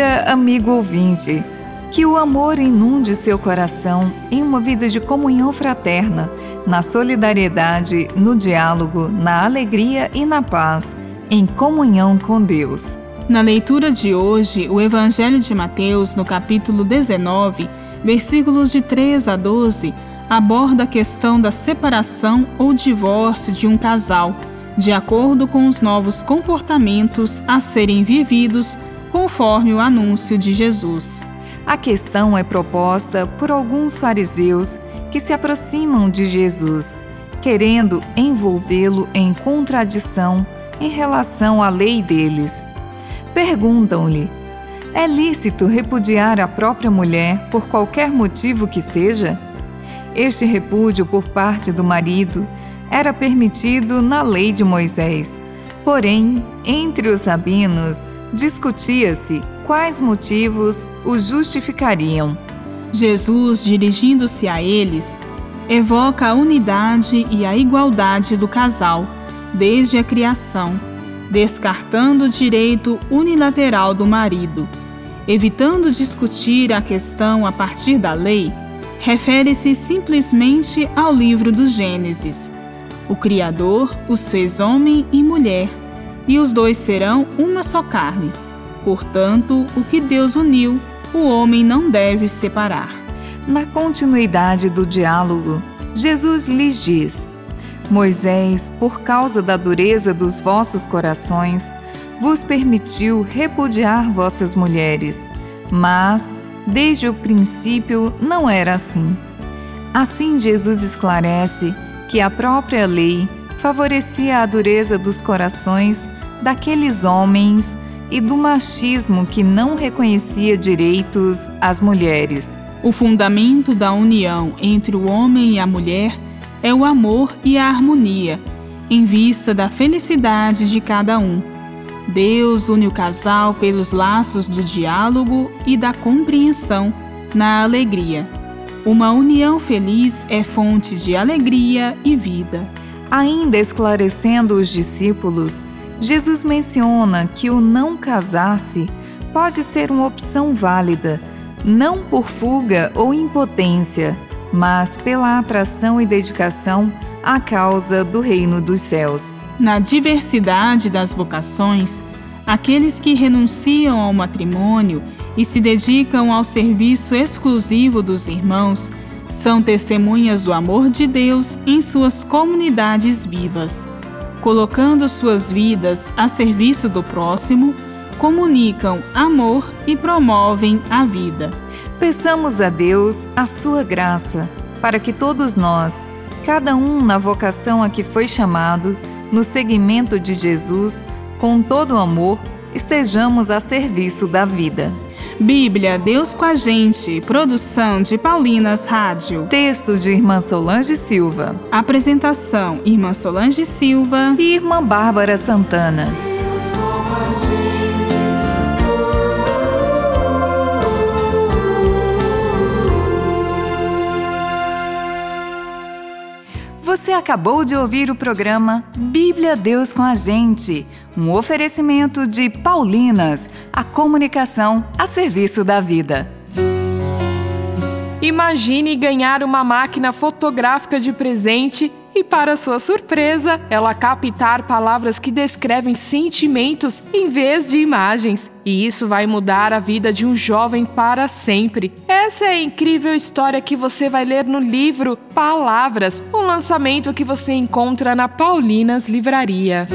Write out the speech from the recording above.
amigo ouvinte, que o amor inunde seu coração em uma vida de comunhão fraterna, na solidariedade, no diálogo, na alegria e na paz, em comunhão com Deus. Na leitura de hoje, o Evangelho de Mateus, no capítulo 19, versículos de 3 a 12, aborda a questão da separação ou divórcio de um casal, de acordo com os novos comportamentos a serem vividos conforme o anúncio de Jesus. A questão é proposta por alguns fariseus que se aproximam de Jesus, querendo envolvê-lo em contradição em relação à lei deles. Perguntam-lhe: é lícito repudiar a própria mulher por qualquer motivo que seja? Este repúdio por parte do marido era permitido na lei de Moisés. Porém, entre os rabinos, discutia-se quais motivos o justificariam. Jesus, dirigindo-se a eles, evoca a unidade e a igualdade do casal desde a criação, descartando o direito unilateral do marido. Evitando discutir a questão a partir da lei, refere-se simplesmente ao livro do Gênesis. O Criador os fez homem e mulher, e os dois serão uma só carne. Portanto, o que Deus uniu, o homem não deve separar. Na continuidade do diálogo, Jesus lhes diz: Moisés, por causa da dureza dos vossos corações, vos permitiu repudiar vossas mulheres, mas, desde o princípio, não era assim. Assim, Jesus esclarece que a própria lei favorecia a dureza dos corações daqueles homens e do machismo que não reconhecia direitos às mulheres. O fundamento da união entre o homem e a mulher é o amor e a harmonia, em vista da felicidade de cada um. Deus une o casal pelos laços do diálogo e da compreensão na alegria. Uma união feliz é fonte de alegria e vida. Ainda esclarecendo os discípulos, Jesus menciona que o não casar-se pode ser uma opção válida, não por fuga ou impotência, mas pela atração e dedicação à causa do reino dos céus. Na diversidade das vocações, aqueles que renunciam ao matrimônio e se dedicam ao serviço exclusivo dos irmãos são testemunhas do amor de Deus em suas comunidades vivas. Colocando suas vidas a serviço do próximo, comunicam amor e promovem a vida. Peçamos a Deus a sua graça, para que todos nós, cada um na vocação a que foi chamado, no seguimento de Jesus, com todo o amor, estejamos a serviço da vida. Bíblia, Deus com a gente. Produção de Paulinas Rádio. Texto de Irmã Solange Silva. Apresentação: Irmã Solange Silva e Irmã Bárbara Santana. Acabou de ouvir o programa Bíblia Deus com a gente, um oferecimento de Paulinas, a comunicação a serviço da vida. Imagine ganhar uma máquina fotográfica de presente e, para sua surpresa, ela captar palavras que descrevem sentimentos em vez de imagens. E isso vai mudar a vida de um jovem para sempre. Essa é a incrível história que você vai ler no livro Palavras, um lançamento que você encontra na Paulinas Livraria.